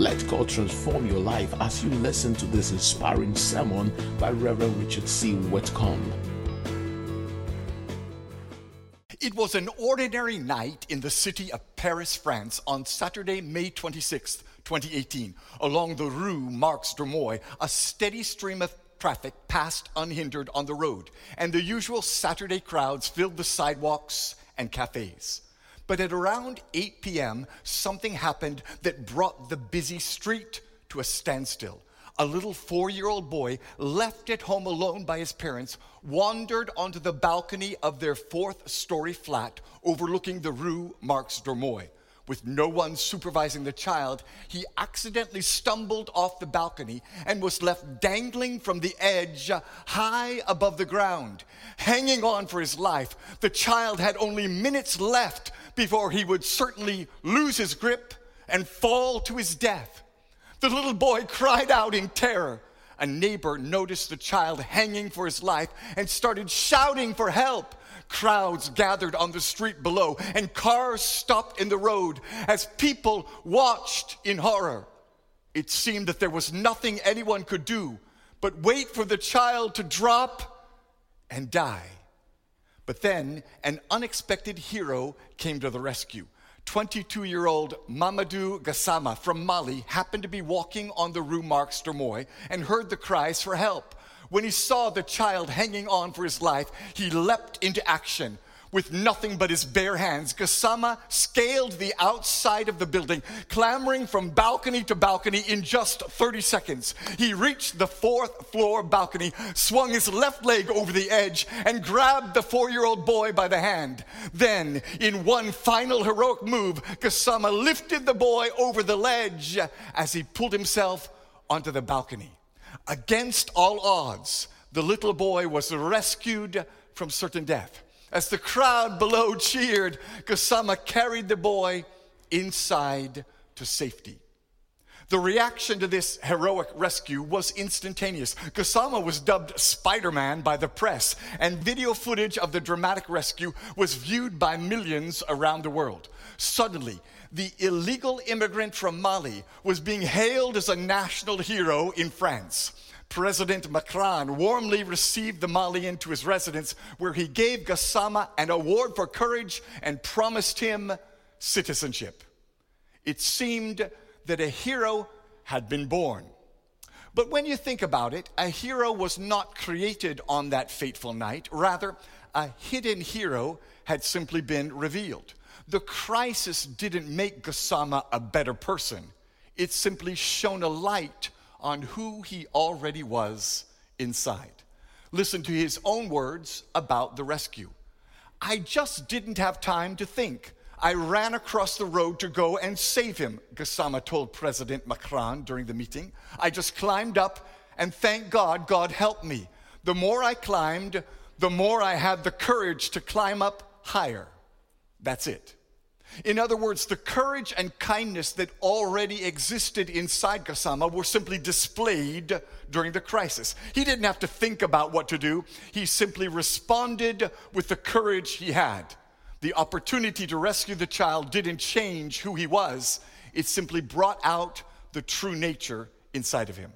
Let God transform your life as you listen to this inspiring sermon by Reverend Richard C. Whitcomb. It was an ordinary night in the city of Paris, France, on Saturday, May 26th, 2018. Along the Rue Marx Dormoy, a steady stream of traffic passed unhindered on the road, and the usual Saturday crowds filled the sidewalks and cafes. But at around 8 p.m., something happened that brought the busy street to a standstill. A little four year old boy, left at home alone by his parents, wandered onto the balcony of their fourth story flat overlooking the Rue Marx Dormoy. With no one supervising the child, he accidentally stumbled off the balcony and was left dangling from the edge high above the ground. Hanging on for his life, the child had only minutes left before he would certainly lose his grip and fall to his death. The little boy cried out in terror. A neighbor noticed the child hanging for his life and started shouting for help. Crowds gathered on the street below, and cars stopped in the road as people watched in horror. It seemed that there was nothing anyone could do but wait for the child to drop and die. But then an unexpected hero came to the rescue. 22 year old Mamadou Gassama from Mali happened to be walking on the Rue Marx Dormoy and heard the cries for help. When he saw the child hanging on for his life, he leapt into action. With nothing but his bare hands, Gassama scaled the outside of the building, clambering from balcony to balcony in just 30 seconds. He reached the fourth floor balcony, swung his left leg over the edge, and grabbed the four year old boy by the hand. Then, in one final heroic move, Gassama lifted the boy over the ledge as he pulled himself onto the balcony. Against all odds, the little boy was rescued from certain death. As the crowd below cheered, Gassama carried the boy inside to safety. The reaction to this heroic rescue was instantaneous. Gassama was dubbed Spider Man by the press, and video footage of the dramatic rescue was viewed by millions around the world. Suddenly, the illegal immigrant from Mali was being hailed as a national hero in France. President Macron warmly received the Malian to his residence, where he gave Gassama an award for courage and promised him citizenship. It seemed that a hero had been born. But when you think about it, a hero was not created on that fateful night. Rather, a hidden hero had simply been revealed. The crisis didn't make Gassama a better person, it simply shone a light on who he already was inside. Listen to his own words about the rescue. I just didn't have time to think. I ran across the road to go and save him, Gassama told President Macron during the meeting. I just climbed up, and thank God, God helped me. The more I climbed, the more I had the courage to climb up higher. That's it. In other words, the courage and kindness that already existed inside Gassama were simply displayed during the crisis. He didn't have to think about what to do, he simply responded with the courage he had. The opportunity to rescue the child didn't change who he was, it simply brought out the true nature inside of him.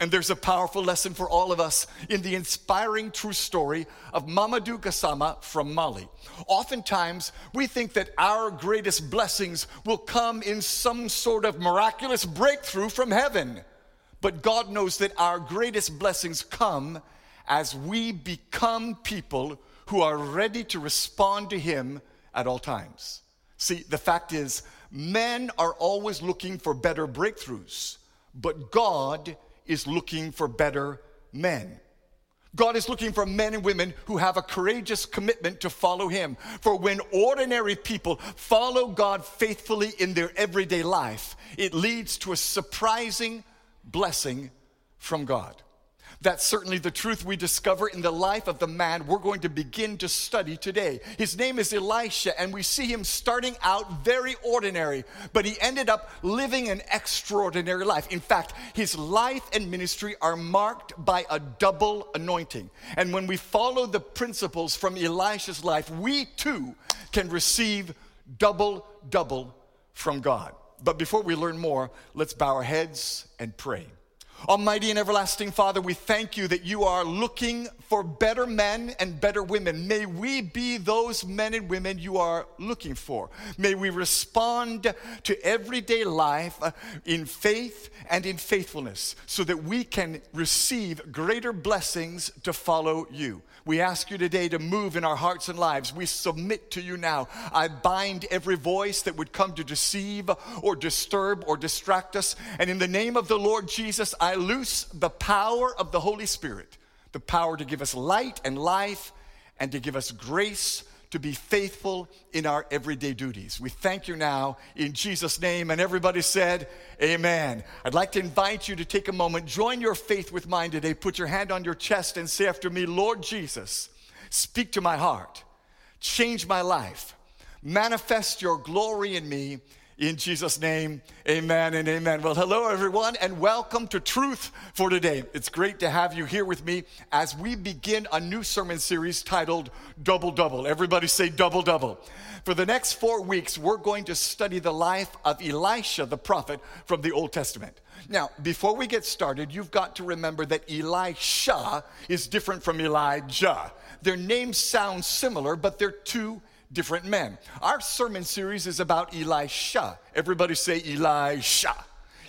And there's a powerful lesson for all of us in the inspiring true story of Mamadou Gassama from Mali. Oftentimes, we think that our greatest blessings will come in some sort of miraculous breakthrough from heaven. But God knows that our greatest blessings come as we become people who are ready to respond to Him at all times. See, the fact is, men are always looking for better breakthroughs, but God is looking for better men. God is looking for men and women who have a courageous commitment to follow Him. For when ordinary people follow God faithfully in their everyday life, it leads to a surprising blessing from God. That's certainly the truth we discover in the life of the man we're going to begin to study today. His name is Elisha, and we see him starting out very ordinary, but he ended up living an extraordinary life. In fact, his life and ministry are marked by a double anointing. And when we follow the principles from Elisha's life, we too can receive double, double from God. but before we learn more, let's bow our heads and pray. Almighty and everlasting Father, we thank you that you are looking for better men and better women. May we be those men and women you are looking for. May we respond to everyday life uh, in faith and in faithfulness so that we can receive greater blessings to follow you. We ask you today to move in our hearts and lives. We submit to you now. I bind every voice that would come to deceive or disturb or distract us. And in the name of the Lord Jesus, I loose the power of the Holy Spirit, the power to give us light and life and to give us grace to be faithful in our everyday duties. We thank you now in Jesus' name. And everybody said, Amen. I'd like to invite you to take a moment, join your faith with mine today. Put your hand on your chest and say after me, Lord Jesus, speak to my heart, change my life, manifest your glory in me in Jesus' name, amen and amen. Well, hello, everyone, and welcome to Truth for Today. It's great to have you here with me as we begin a new sermon series titled Double Double. Everybody say Double Double. For the next four weeks, we're going to study the life of Elisha, the prophet from the Old Testament. Now, before we get started, you've got to remember that Elisha is different from Elijah. Their names sound similar, but they're two different men. Our sermon series is about Elisha. Everybody say Elisha.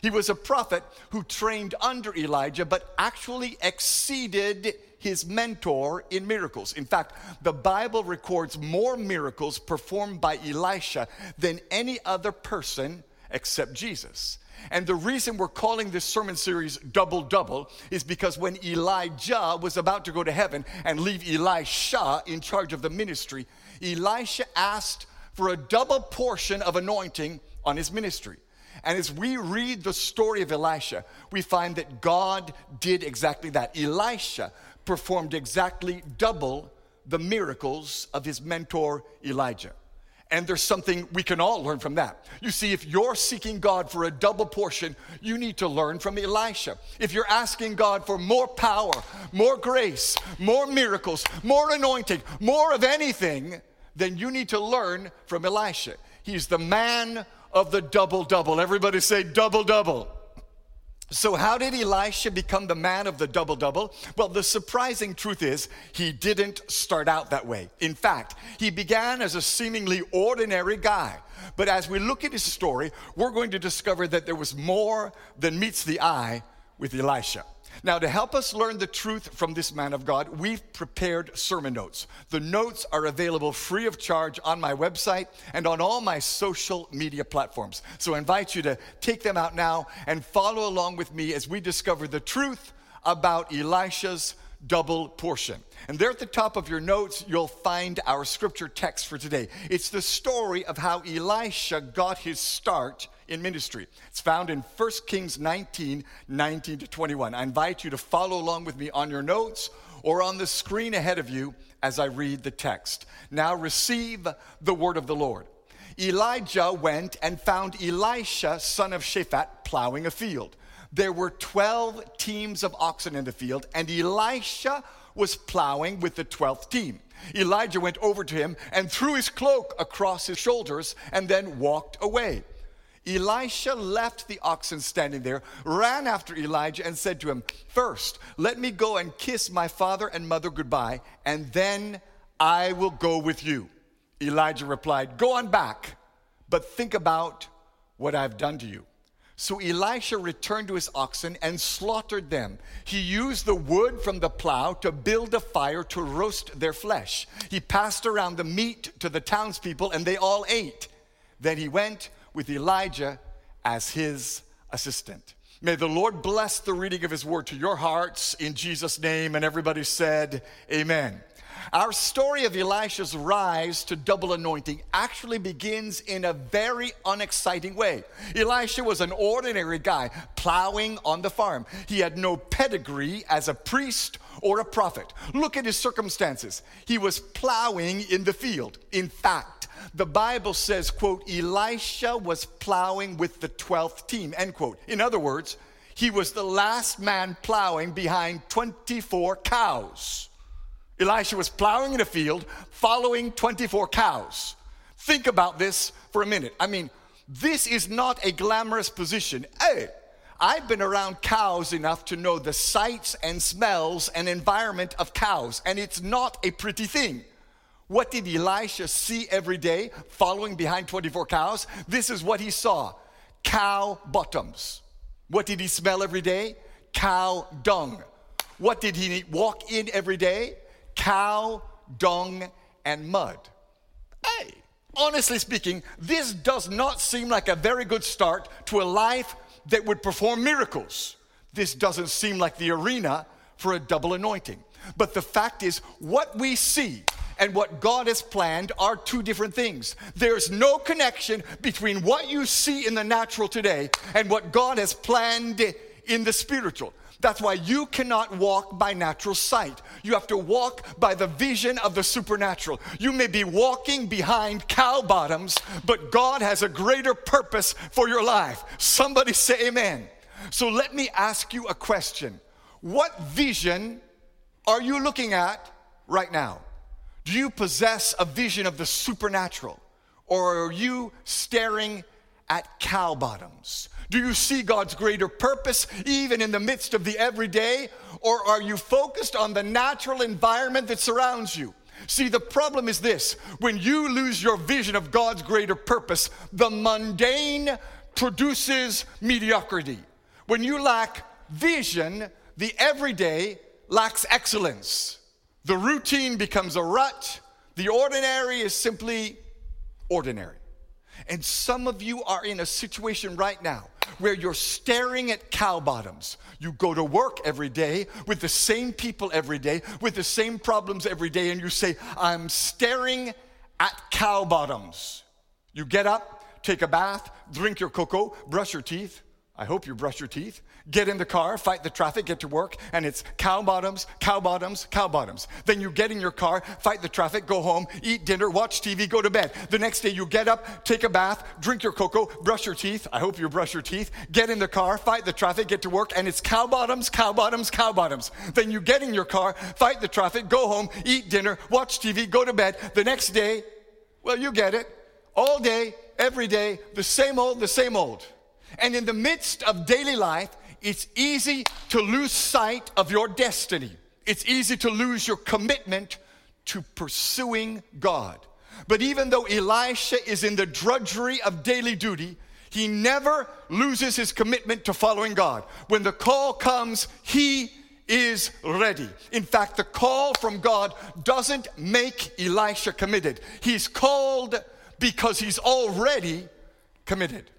He was a prophet who trained under Elijah, but actually exceeded his mentor in miracles. In fact, the Bible records more miracles performed by Elisha than any other person except Jesus. And the reason we're calling this sermon series Double Double is because when Elijah was about to go to heaven and leave Elisha in charge of the ministry, Elisha asked for a double portion of anointing on his ministry. And as we read the story of Elisha, we find that God did exactly that. Elisha performed exactly double the miracles of his mentor Elijah. And there's something we can all learn from that. You see, if you're seeking God for a double portion, you need to learn from Elisha. If you're asking God for more power, more grace, more miracles, more anointing, more of anything, then you need to learn from Elisha. He's the man of the double double. Everybody say double double. So, how did Elisha become the man of the double double? Well, the surprising truth is he didn't start out that way. In fact, he began as a seemingly ordinary guy. But as we look at his story, we're going to discover that there was more than meets the eye with Elisha. Now, to help us learn the truth from this man of God, we've prepared sermon notes. The notes are available free of charge on my website and on all my social media platforms. So I invite you to take them out now and follow along with me as we discover the truth about Elisha's double portion. And there at the top of your notes, you'll find our scripture text for today. It's the story of how Elisha got his start in ministry. It's found in 1 Kings 19 19 to 21. I invite you to follow along with me on your notes or on the screen ahead of you as I read the text. Now receive the word of the Lord. Elijah went and found Elisha, son of Shaphat, plowing a field. There were 12 teams of oxen in the field, and Elisha was plowing with the 12th team. Elijah went over to him and threw his cloak across his shoulders and then walked away. Elisha left the oxen standing there, ran after Elijah, and said to him, First, let me go and kiss my father and mother goodbye, and then I will go with you. Elijah replied, Go on back, but think about what I've done to you. So Elisha returned to his oxen and slaughtered them. He used the wood from the plow to build a fire to roast their flesh. He passed around the meat to the townspeople, and they all ate. Then he went with Elijah as his assistant. May the Lord bless the reading of his word to your hearts in Jesus' name. And everybody said, Amen. Our story of Elisha's rise to double anointing actually begins in a very unexciting way. Elisha was an ordinary guy plowing on the farm. He had no pedigree as a priest or a prophet. Look at his circumstances. He was plowing in the field. In fact, the Bible says, quote, Elisha was plowing with the 12th team, end quote. In other words, he was the last man plowing behind 24 cows. Elisha was plowing in a field following 24 cows. Think about this for a minute. I mean, This is not a glamorous position. Hey, I've been around cows enough to know the sights and smells and environment of cows, and it's not a pretty thing. What did Elisha see every day following behind 24 cows? This is what he saw cow bottoms. What did he smell every day? Cow dung. What did he walk in every day? Cow dung and mud. Hey, honestly speaking, this does not seem like a very good start to a life that would perform miracles. This doesn't seem like the arena for a double anointing. But the fact is, what we see and what God has planned are two different things. There's no connection between what you see in the natural today and what God has planned in the spiritual. That's why you cannot walk by natural sight. You have to walk by the vision of the supernatural. You may be walking behind cow bottoms, but God has a greater purpose for your life. Somebody say amen. So let me ask you a question What vision are you looking at right now? Do you possess a vision of the supernatural? Or are you staring at cow bottoms? Do you see God's greater purpose even in the midst of the everyday? Or are you focused on the natural environment that surrounds you? See, the problem is this when you lose your vision of God's greater purpose, the mundane produces mediocrity. When you lack vision, the everyday lacks excellence. The routine becomes a rut. The ordinary is simply ordinary. And some of you are in a situation right now where you're staring at cow bottoms. You go to work every day with the same people every day, with the same problems every day, and you say, I'm staring at cow bottoms. You get up, take a bath, drink your cocoa, brush your teeth. I hope you brush your teeth get in the car, fight the traffic, get to work, and it's cow bottoms, cow bottoms, cow bottoms. Then you get in your car, fight the traffic, go home, eat dinner, watch TV, go to bed. The next day you get up, take a bath, drink your cocoa, brush your teeth. I hope you brush your teeth. Get in the car, fight the traffic, get to work, and it's cow bottoms, cow bottoms, cow bottoms. Then you get in your car, fight the traffic, go home, eat dinner, watch TV, go to bed. The next day, well, you get it. All day, every day, the same old, the same old. And in the midst of daily life, it's easy to lose sight of your destiny. It's easy to lose your commitment to pursuing God. But even though Elisha is in the drudgery of daily duty, he never loses his commitment to following God. When the call comes, he is ready. In fact, the call from God doesn't make Elisha committed. He's called because he's already committed.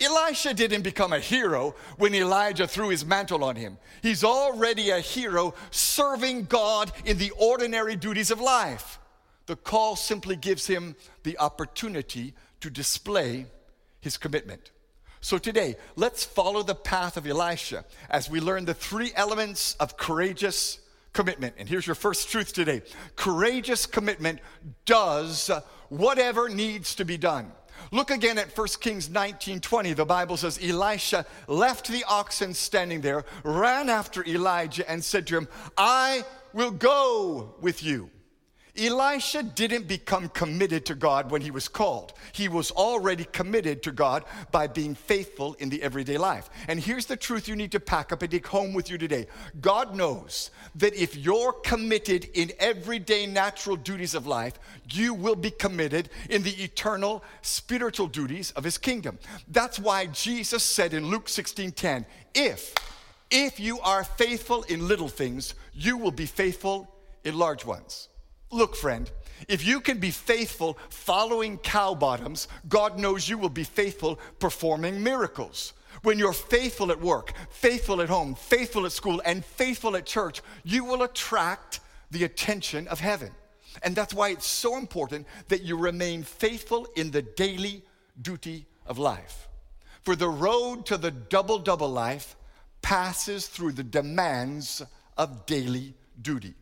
Elisha didn't become a hero when Elijah threw his mantle on him. He's already a hero serving God in the ordinary duties of life. The call simply gives him the opportunity to display his commitment. So today, let's follow the path of Elisha as we learn the three elements of courageous commitment. And here's your first truth today courageous commitment does whatever needs to be done. Look again at 1 Kings 19 20. The Bible says, Elisha left the oxen standing there, ran after Elijah, and said to him, I will go with you. Elisha didn't become committed to God when he was called. He was already committed to God by being faithful in the everyday life. And here's the truth you need to pack up and take home with you today God knows that if you're committed in everyday natural duties of life, you will be committed in the eternal spiritual duties of his kingdom. That's why Jesus said in Luke 16 10, if if you are faithful in little things, you will be faithful in large ones. Look, friend, if you can be faithful following cow bottoms, God knows you will be faithful performing miracles. When you're faithful at work, faithful at home, faithful at school, and faithful at church, you will attract the attention of heaven. And that's why it's so important that you remain faithful in the daily duty of life. For the road to the double double life passes through the demands of daily duty.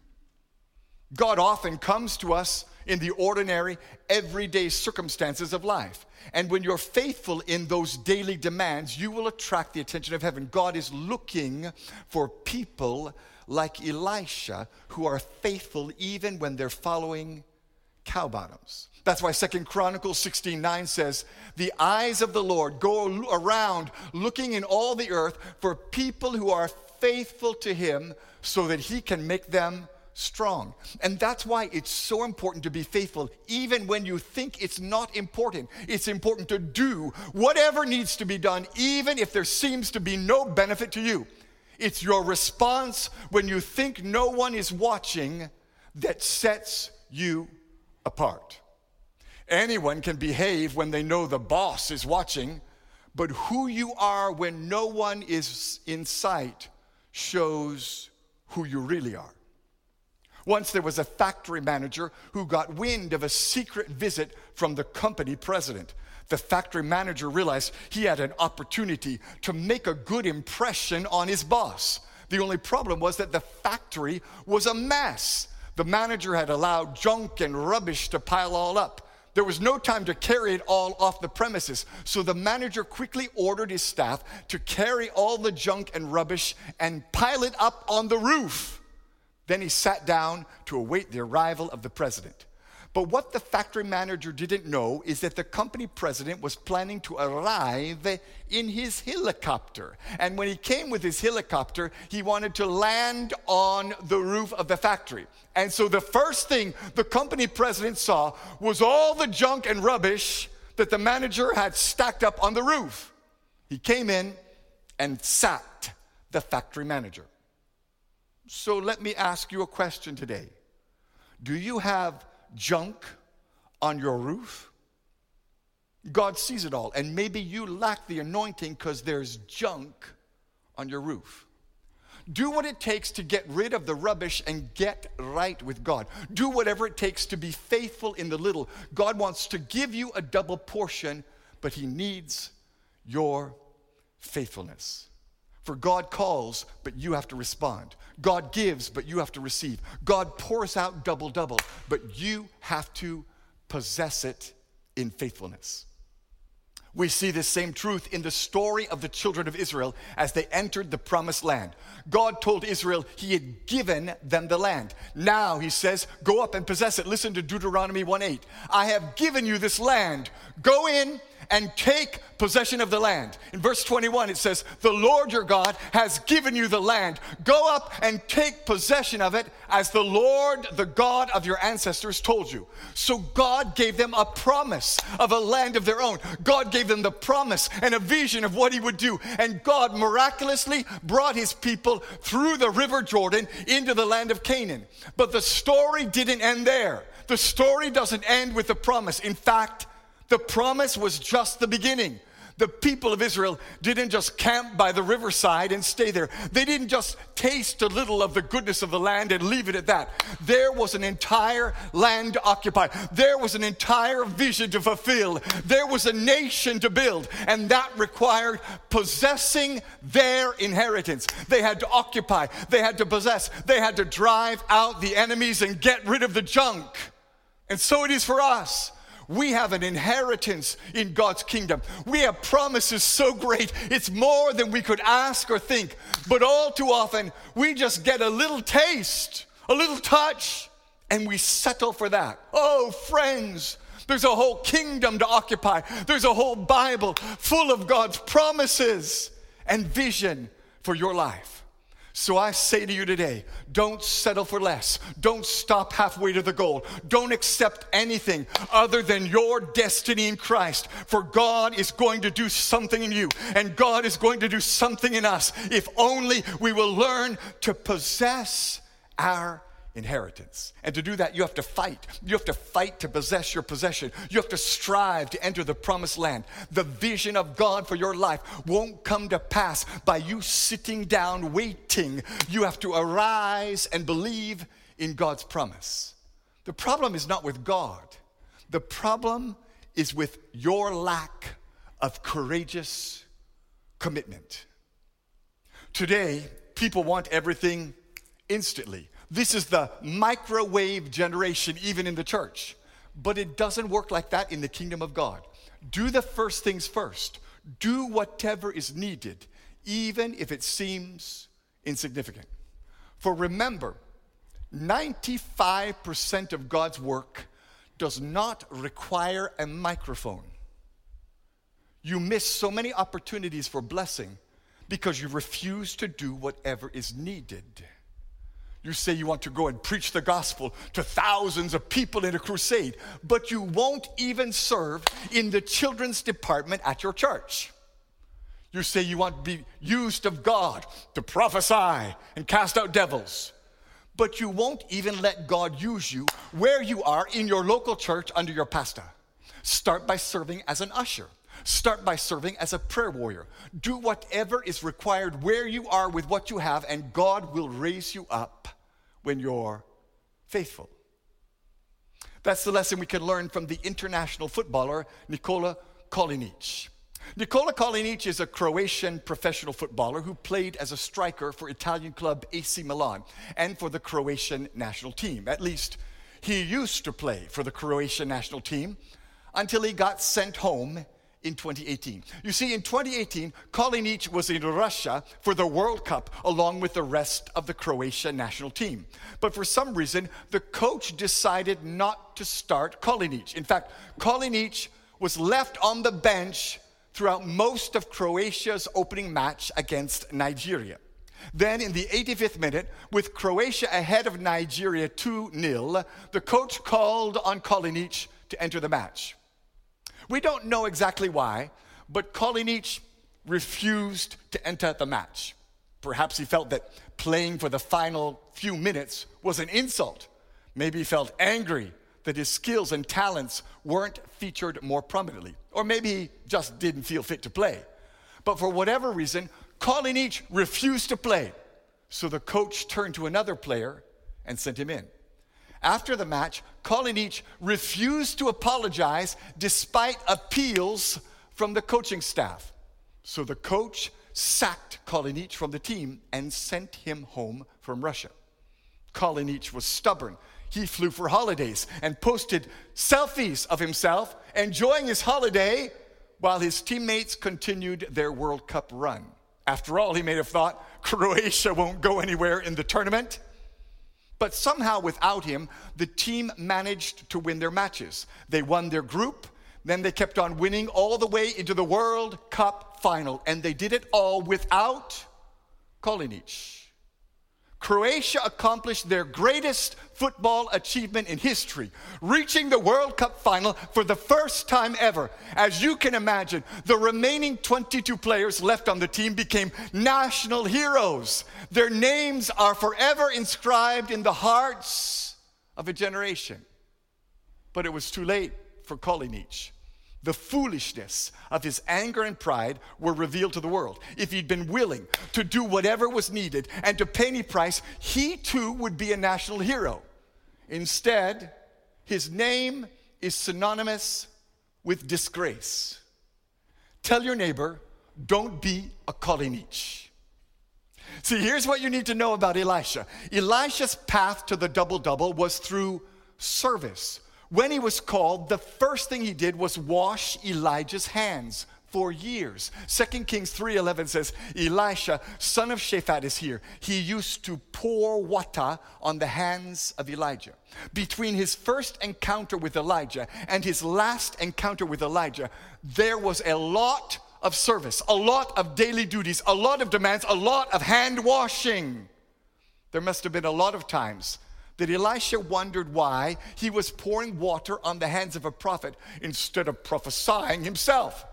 God often comes to us in the ordinary, everyday circumstances of life. And when you're faithful in those daily demands, you will attract the attention of heaven. God is looking for people like Elisha who are faithful even when they're following cow bottoms. That's why Second Chronicles 16 9 says, The eyes of the Lord go around looking in all the earth for people who are faithful to him so that he can make them strong. And that's why it's so important to be faithful, even when you think it's not important. It's important to do whatever needs to be done, even if there seems to be no benefit to you. It's your response when you think no one is watching that sets you apart. Anyone can behave when they know the boss is watching, but who you are when no one is in sight shows who you really are. Once there was a factory manager who got wind of a secret visit from the company president. The factory manager realized he had an opportunity to make a good impression on his boss. The only problem was that the factory was a mess. The manager had allowed junk and rubbish to pile all up. There was no time to carry it all off the premises. So the manager quickly ordered his staff to carry all the junk and rubbish and pile it up on the roof. Then he sat down to await the arrival of the president. But what the factory manager didn't know is that the company president was planning to arrive in his helicopter. And when he came with his helicopter, he wanted to land on the roof of the factory. And so the first thing the company president saw was all the junk and rubbish that the manager had stacked up on the roof. He came in and sacked the factory manager. So let me ask you a question today. Do you have junk on your roof? God sees it all. And maybe you lack the anointing because there's junk on your roof. Do what it takes to get rid of the rubbish and get right with God. Do whatever it takes to be faithful in the little. God wants to give you a double portion, but He needs your faithfulness. For God calls, but you have to respond. God gives, but you have to receive. God pours out double, double, but you have to possess it in faithfulness. We see this same truth in the story of the children of Israel as they entered the promised land. God told Israel he had given them the land. Now he says, Go up and possess it. Listen to Deuteronomy 1 8. I have given you this land. Go in and take possession of the land. In verse 21, it says, The Lord your God has given you the land. Go up and take possession of it as the Lord, the God of your ancestors, told you. So God gave them a promise of a land of their own. God gave them the promise and a vision of what He would do. And God miraculously brought His people through the river Jordan into the land of Canaan. But the story didn't end there. The story doesn't end with the promise. In fact, the promise was just the beginning. The people of Israel didn't just camp by the riverside and stay there. They didn't just taste a little of the goodness of the land and leave it at that. There was an entire land to occupy. There was an entire vision to fulfill. There was a nation to build, and that required possessing their inheritance. They had to occupy, they had to possess, they had to drive out the enemies and get rid of the junk. And so it is for us. We have an inheritance in God's kingdom. We have promises so great, it's more than we could ask or think. But all too often, we just get a little taste, a little touch, and we settle for that. Oh, friends, there's a whole kingdom to occupy, there's a whole Bible full of God's promises and vision for your life. So I say to you today don't settle for less. Don't stop halfway to the goal. Don't accept anything other than your destiny in Christ. For God is going to do something in you, and God is going to do something in us if only we will learn to possess our inheritance. And to do that, you have to fight. You have to fight to possess your possession. You have to strive to enter the promised land. The vision of God for your life won't come to pass by you sitting down waiting. You have to arise and believe in God's promise. The problem is not with God, the problem is with your lack of courageous commitment. Today, people want everything instantly. This is the microwave generation, even in the church. But it doesn't work like that in the kingdom of God. Do the first things first, do whatever is needed, even if it seems insignificant. For remember, 95% of God's work does not require a microphone. You miss so many opportunities for blessing because you refuse to do whatever is needed. You say you want to go and preach the gospel to thousands of people in a crusade, but you won't even serve in the children's department at your church. You say you want to be used of God to prophesy and cast out devils, but you won't even let God use you where you are in your local church under your pastor. Start by serving as an usher. Start by serving as a prayer warrior. Do whatever is required where you are with what you have, and God will raise you up when you're faithful. That's the lesson we can learn from the international footballer Nikola Kalinic. Nikola Kalinic is a Croatian professional footballer who played as a striker for Italian club AC Milan and for the Croatian national team. At least he used to play for the Croatian national team until he got sent home in 2018. You see, in 2018, Kalinic was in Russia for the World Cup along with the rest of the Croatia national team. But for some reason, the coach decided not to start Kalinic. In fact, Kalinic was left on the bench throughout most of Croatia's opening match against Nigeria. Then, in the 85th minute, with Croatia ahead of Nigeria 2 0, the coach called on Kalinic to enter the match. We don't know exactly why, but Kalinic refused to enter the match. Perhaps he felt that playing for the final few minutes was an insult. Maybe he felt angry that his skills and talents weren't featured more prominently. Or maybe he just didn't feel fit to play. But for whatever reason, Kalinic refused to play. So the coach turned to another player and sent him in. After the match, Kalinic refused to apologize despite appeals from the coaching staff. So the coach sacked Kalinic from the team and sent him home from Russia. Kalinic was stubborn. He flew for holidays and posted selfies of himself enjoying his holiday while his teammates continued their World Cup run. After all, he may have thought Croatia won't go anywhere in the tournament. But somehow, without him, the team managed to win their matches. They won their group, then they kept on winning all the way into the World Cup final, and they did it all without Kalinic. Croatia accomplished their greatest football achievement in history, reaching the World Cup final for the first time ever. As you can imagine, the remaining 22 players left on the team became national heroes. Their names are forever inscribed in the hearts of a generation. But it was too late for Kalinic the foolishness of his anger and pride were revealed to the world. If he'd been willing to do whatever was needed and to pay any price, he too would be a national hero. Instead, his name is synonymous with disgrace. Tell your neighbor, don't be a Kalinic. See, here's what you need to know about Elisha Elisha's path to the double double was through service when he was called, the first thing he did was wash Elijah's hands for years. 2 Kings 3:11 says, "Elisha, son of Shaphat is here. He used to pour water on the hands of Elijah." Between his first encounter with Elijah and his last encounter with Elijah, there was a lot of service, a lot of daily duties, a lot of demands, a lot of hand washing. There must have been a lot of times that Elisha wondered why he was pouring water on the hands of a prophet instead of prophesying himself.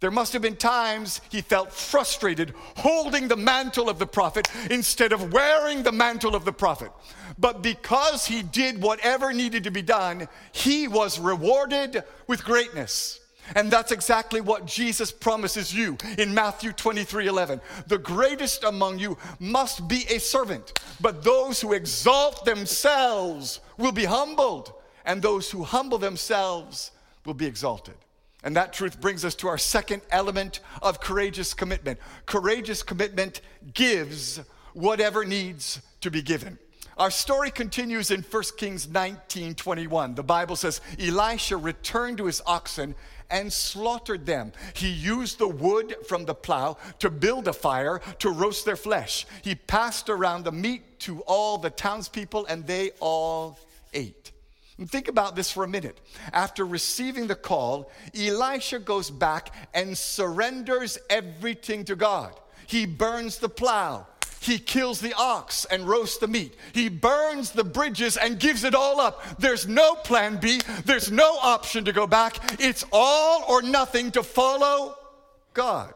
There must have been times he felt frustrated holding the mantle of the prophet instead of wearing the mantle of the prophet. But because he did whatever needed to be done, he was rewarded with greatness. And that's exactly what Jesus promises you in Matthew 23 11. The greatest among you must be a servant, but those who exalt themselves will be humbled, and those who humble themselves will be exalted. And that truth brings us to our second element of courageous commitment. Courageous commitment gives whatever needs to be given. Our story continues in 1 Kings 19 21. The Bible says, Elisha returned to his oxen and slaughtered them. He used the wood from the plow to build a fire to roast their flesh. He passed around the meat to all the townspeople, and they all ate. And think about this for a minute. After receiving the call, Elisha goes back and surrenders everything to God. He burns the plow. He kills the ox and roasts the meat. He burns the bridges and gives it all up. There's no plan B. There's no option to go back. It's all or nothing to follow God.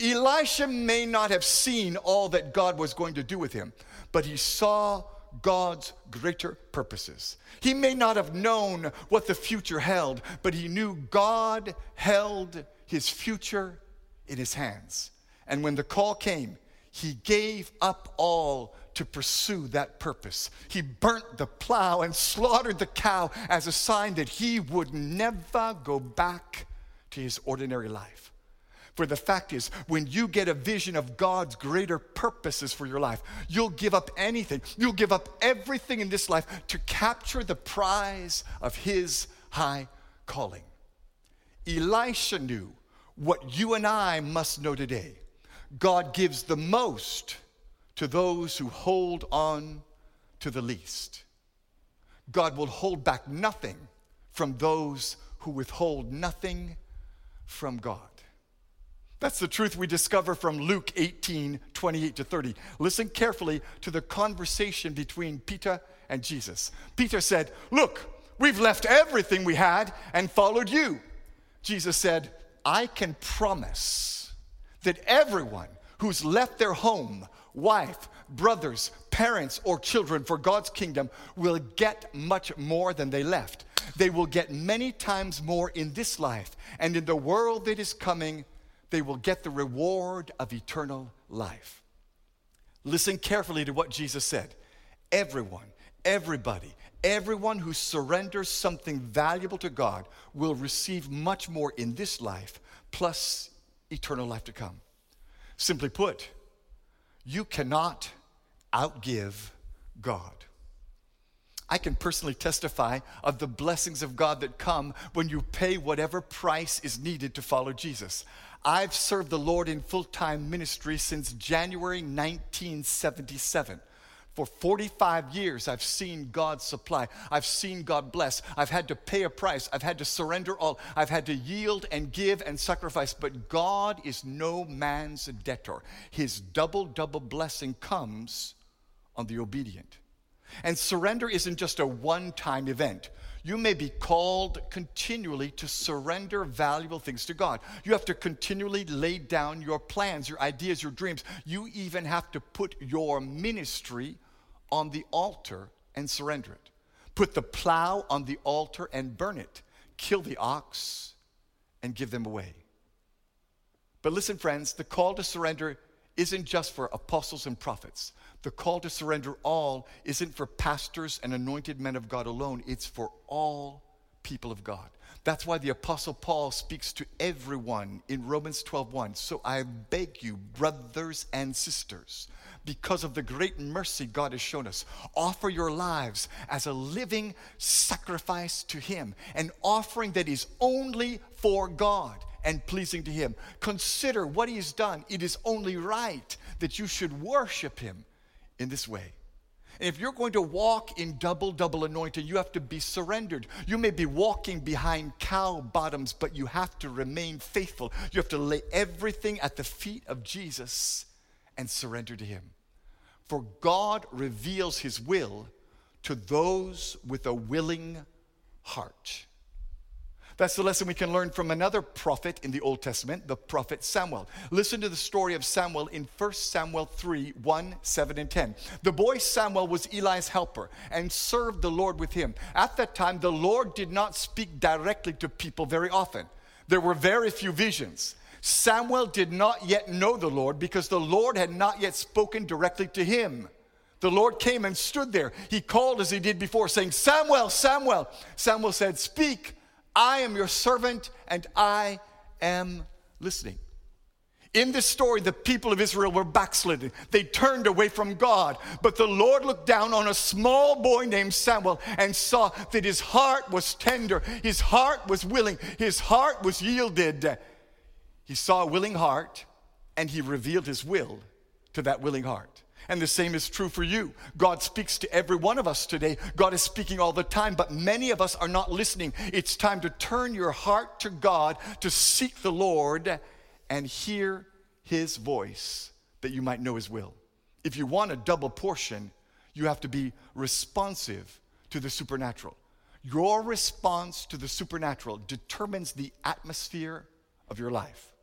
Elisha may not have seen all that God was going to do with him, but he saw God's greater purposes. He may not have known what the future held, but he knew God held his future in his hands. And when the call came, he gave up all to pursue that purpose. He burnt the plow and slaughtered the cow as a sign that he would never go back to his ordinary life. For the fact is, when you get a vision of God's greater purposes for your life, you'll give up anything. You'll give up everything in this life to capture the prize of His high calling. Elisha knew what you and I must know today God gives the most to those who hold on to the least. God will hold back nothing from those who withhold nothing from God. That's the truth we discover from Luke 18 28 to 30. Listen carefully to the conversation between Peter and Jesus. Peter said, Look, we've left everything we had and followed you. Jesus said, I can promise that everyone who's left their home, wife, brothers, parents, or children for God's kingdom will get much more than they left. They will get many times more in this life, and in the world that is coming, they will get the reward of eternal life. Listen carefully to what Jesus said. Everyone, everybody, everyone who surrenders something valuable to God will receive much more in this life, plus eternal life to come. Simply put, you cannot outgive God. I can personally testify of the blessings of God that come when you pay whatever price is needed to follow Jesus. I've served the Lord in full time ministry since January 1977. For 45 years, I've seen God supply. I've seen God bless. I've had to pay a price. I've had to surrender all. I've had to yield and give and sacrifice. But God is no man's debtor. His double, double blessing comes on the obedient. And surrender isn't just a one time event you may be called continually to surrender valuable things to God. You have to continually lay down your plans, your ideas, your dreams. You even have to put your ministry on the altar and surrender it. Put the plow on the altar and burn it. Kill the ox and give them away. But listen, friends, the call to surrender isn't just for apostles and prophets. The call to surrender all isn't for pastors and anointed men of God alone, it's for all people of God. That's why the apostle Paul speaks to everyone in Romans 12:1. So I beg you, brothers and sisters, because of the great mercy God has shown us, offer your lives as a living sacrifice to him, an offering that is only for God and pleasing to him. Consider what he has done. It is only right that you should worship him in this way. And if you're going to walk in double, double anointing, you have to be surrendered. You may be walking behind cow bottoms, but you have to remain faithful. You have to lay everything at the feet of Jesus and surrender to Him. For God reveals His will to those with a willing heart. That's the lesson we can learn from another prophet in the Old Testament, the prophet Samuel. Listen to the story of Samuel in 1 Samuel 3 1, 7, and 10. The boy Samuel was Eli's helper and served the Lord with him. At that time, the Lord did not speak directly to people very often, there were very few visions. Samuel did not yet know the Lord because the Lord had not yet spoken directly to him. The Lord came and stood there. He called as he did before, saying, Samuel, Samuel. Samuel said, Speak, I am your servant and I am listening. In this story, the people of Israel were backslidden. They turned away from God. But the Lord looked down on a small boy named Samuel and saw that his heart was tender, his heart was willing, his heart was yielded. He saw a willing heart and he revealed his will to that willing heart. And the same is true for you. God speaks to every one of us today. God is speaking all the time, but many of us are not listening. It's time to turn your heart to God, to seek the Lord and hear his voice that you might know his will. If you want a double portion, you have to be responsive to the supernatural. Your response to the supernatural determines the atmosphere of your life.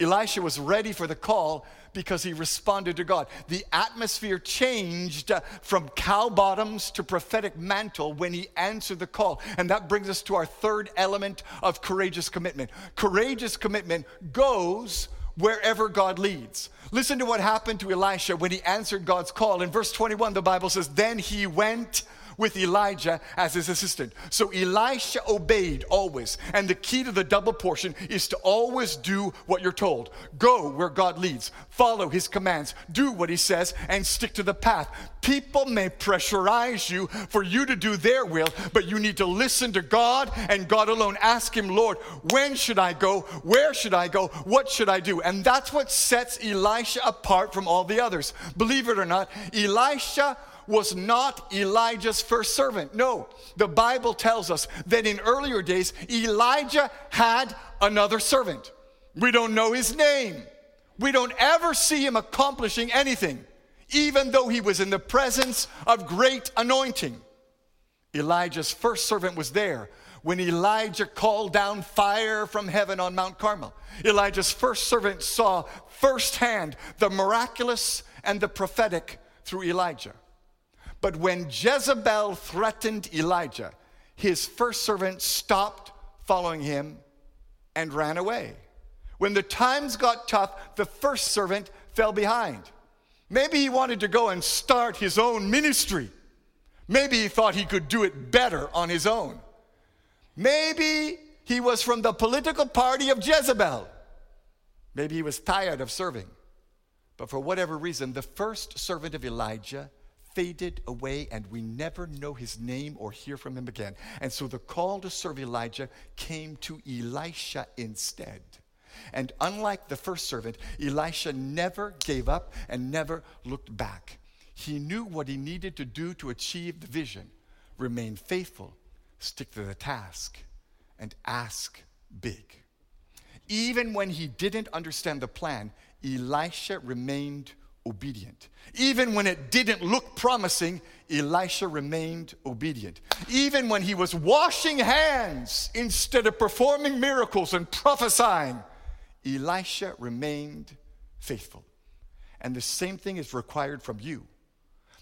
Elisha was ready for the call because he responded to God. The atmosphere changed from cow bottoms to prophetic mantle when he answered the call. And that brings us to our third element of courageous commitment. Courageous commitment goes wherever God leads. Listen to what happened to Elisha when he answered God's call. In verse 21, the Bible says, Then he went with Elijah as his assistant. So Elisha obeyed always. And the key to the double portion is to always do what you're told. Go where God leads, follow his commands, do what he says, and stick to the path. People may pressurize you for you to do their will, but you need to listen to God and God alone. Ask him, Lord, when should I go? Where should I go? What should I do? And that's what sets Elisha apart from all the others. Believe it or not, Elisha was not Elijah's first servant. No, the Bible tells us that in earlier days, Elijah had another servant. We don't know his name. We don't ever see him accomplishing anything, even though he was in the presence of great anointing. Elijah's first servant was there when Elijah called down fire from heaven on Mount Carmel. Elijah's first servant saw firsthand the miraculous and the prophetic through Elijah. But when Jezebel threatened Elijah, his first servant stopped following him and ran away. When the times got tough, the first servant fell behind. Maybe he wanted to go and start his own ministry. Maybe he thought he could do it better on his own. Maybe he was from the political party of Jezebel. Maybe he was tired of serving. But for whatever reason, the first servant of Elijah faded away and we never know his name or hear from him again. And so the call to serve Elijah came to Elisha instead. And unlike the first servant, Elisha never gave up and never looked back. He knew what he needed to do to achieve the vision remain faithful, stick to the task, and ask big. Even when he didn't understand the plan, Elisha remained obedient. Even when it didn't look promising, Elisha remained obedient. Even when he was washing hands instead of performing miracles and prophesying, Elisha remained faithful. And the same thing is required from you.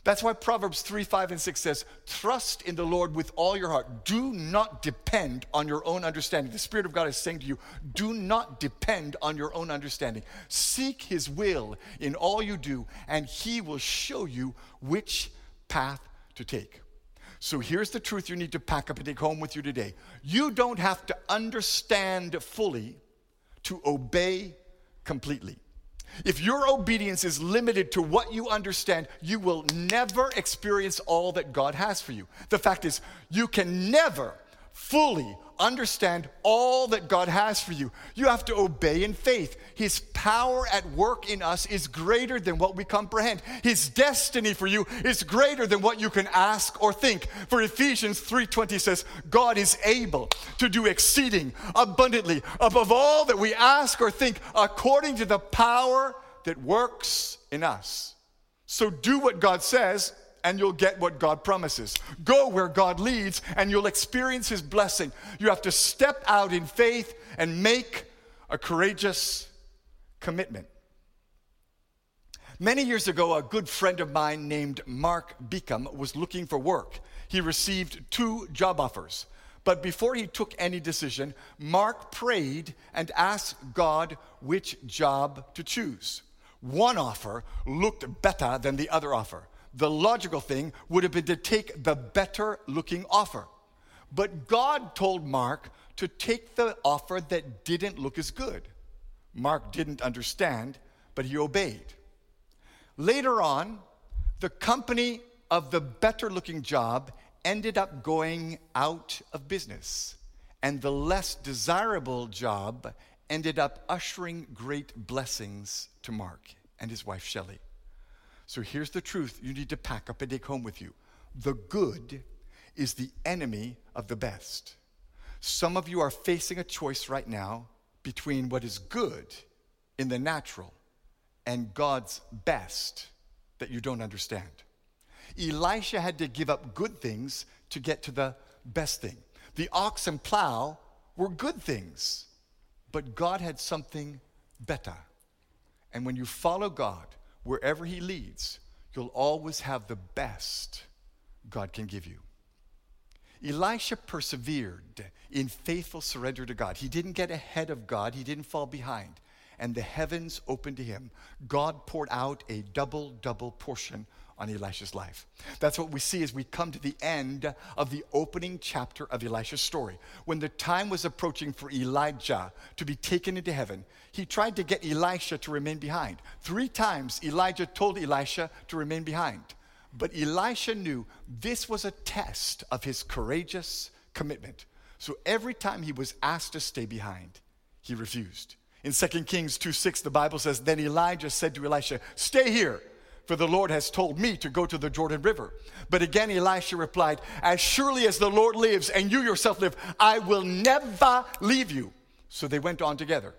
That's why Proverbs 3, 5, and 6 says, Trust in the Lord with all your heart. Do not depend on your own understanding. The Spirit of God is saying to you, Do not depend on your own understanding. Seek His will in all you do, and He will show you which path to take. So here's the truth you need to pack up and take home with you today. You don't have to understand fully to obey completely. If your obedience is limited to what you understand, you will never experience all that God has for you. The fact is, you can never fully understand all that God has for you. You have to obey in faith. His power at work in us is greater than what we comprehend. His destiny for you is greater than what you can ask or think. For Ephesians 3:20 says, God is able to do exceeding abundantly above all that we ask or think according to the power that works in us. So do what God says and you'll get what God promises. Go where God leads and you'll experience His blessing. You have to step out in faith and make a courageous commitment. Many years ago, a good friend of mine named Mark Beacom was looking for work. He received two job offers. But before he took any decision, Mark prayed and asked God which job to choose. One offer looked better than the other offer the logical thing would have been to take the better looking offer. But God told Mark to take the offer that didn't look as good. Mark didn't understand, but he obeyed. Later on, the company of the better looking job ended up going out of business, and the less desirable job ended up ushering great blessings to Mark and his wife Shelley. So here's the truth you need to pack up and take home with you the good is the enemy of the best. Some of you are facing a choice right now between what is good in the natural and God's best that you don't understand. Elisha had to give up good things to get to the best thing. The ox and plow were good things, but God had something better. And when you follow God, wherever He leads, you'll always have the best God can give you. Elisha persevered in faithful surrender to God. He didn't get ahead of God, he didn't fall behind. And the heavens opened to him. God poured out a double, double portion on Elisha's life. That's what we see as we come to the end of the opening chapter of Elisha's story. When the time was approaching for Elijah to be taken into heaven, he tried to get Elisha to remain behind. Three times Elijah told Elisha to remain behind. But Elisha knew this was a test of his courageous commitment. So every time he was asked to stay behind, he refused. In 2 Kings 2 6, the Bible says, Then Elijah said to Elisha, Stay here, for the Lord has told me to go to the Jordan River. But again, Elisha replied, As surely as the Lord lives and you yourself live, I will never leave you. So they went on together.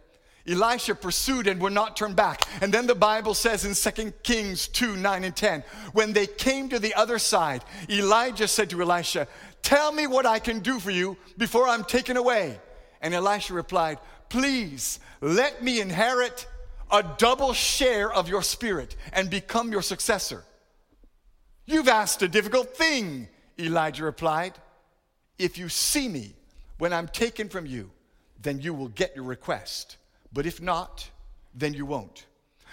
Elisha pursued and would not turn back. And then the Bible says in 2 Kings 2 9 and 10, when they came to the other side, Elijah said to Elisha, Tell me what I can do for you before I'm taken away. And Elisha replied, Please let me inherit a double share of your spirit and become your successor. You've asked a difficult thing, Elijah replied. If you see me when I'm taken from you, then you will get your request. But if not, then you won't.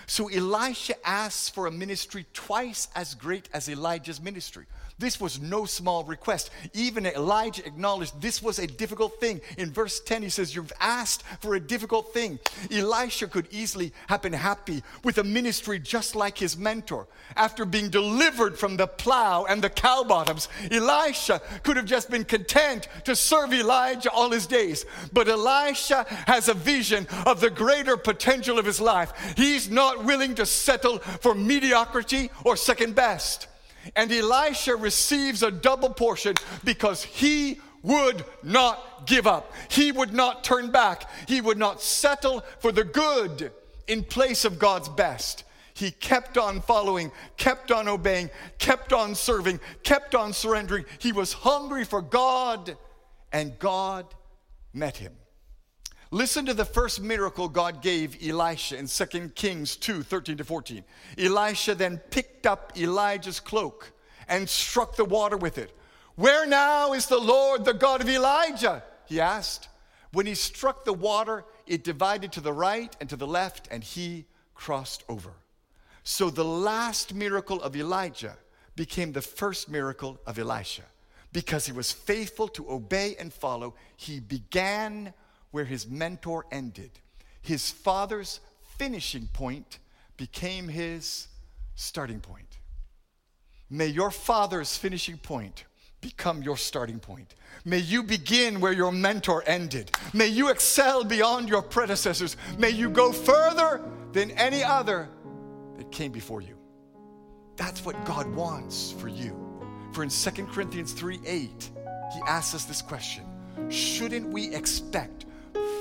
So Elisha asks for a ministry twice as great as Elijah's ministry. This was no small request. Even Elijah acknowledged this was a difficult thing. In verse 10, he says, You've asked for a difficult thing. Elisha could easily have been happy with a ministry just like his mentor. After being delivered from the plow and the cow bottoms, Elisha could have just been content to serve Elijah all his days. But Elisha has a vision of the greater potential of his life. He's not willing to settle for mediocrity or second best. And Elisha receives a double portion because he would not give up. He would not turn back. He would not settle for the good in place of God's best. He kept on following, kept on obeying, kept on serving, kept on surrendering. He was hungry for God, and God met him. Listen to the first miracle God gave Elisha in 2 Kings 2 13 to 14. Elisha then picked up Elijah's cloak and struck the water with it. Where now is the Lord, the God of Elijah? He asked. When he struck the water, it divided to the right and to the left, and he crossed over. So the last miracle of Elijah became the first miracle of Elisha. Because he was faithful to obey and follow, he began where his mentor ended. His father's finishing point became his starting point. May your father's finishing point become your starting point. May you begin where your mentor ended. May you excel beyond your predecessors. May you go further than any other that came before you. That's what God wants for you. For in 2 Corinthians 3 8, he asks us this question Shouldn't we expect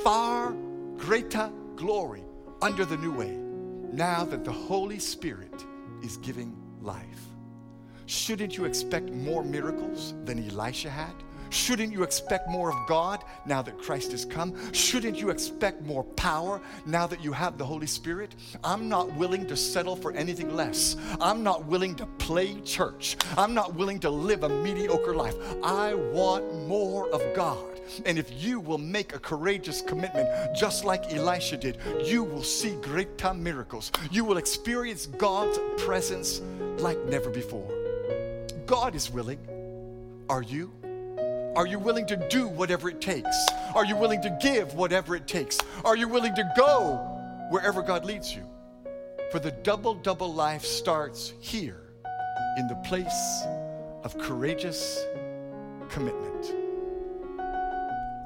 far greater glory under the new way now that the Holy Spirit is giving life. Shouldn't you expect more miracles than Elisha had? Shouldn't you expect more of God now that Christ has come? Shouldn't you expect more power now that you have the Holy Spirit? I'm not willing to settle for anything less. I'm not willing to play church. I'm not willing to live a mediocre life. I want more of God. And if you will make a courageous commitment, just like Elisha did, you will see great time miracles. You will experience God's presence like never before. God is willing. Are you? Are you willing to do whatever it takes? Are you willing to give whatever it takes? Are you willing to go wherever God leads you? For the double double life starts here in the place of courageous commitment.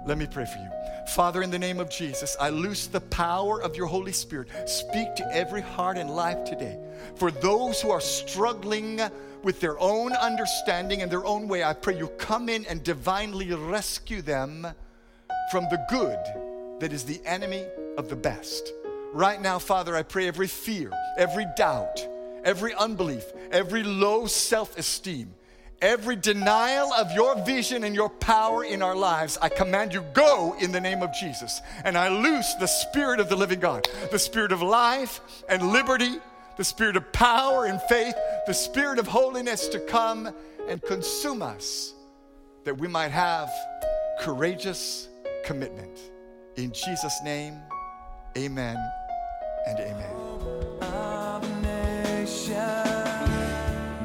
Let me pray for you. Father, in the name of Jesus, I loose the power of your Holy Spirit. Speak to every heart and life today. For those who are struggling with their own understanding and their own way, I pray you come in and divinely rescue them from the good that is the enemy of the best. Right now, Father, I pray every fear, every doubt, every unbelief, every low self esteem, every denial of your vision and your power in our lives, I command you, go in the name of Jesus. And I loose the Spirit of the living God, the Spirit of life and liberty, the Spirit of power and faith, the Spirit of holiness to come and consume us, that we might have courageous commitment. In Jesus' name, amen and amen.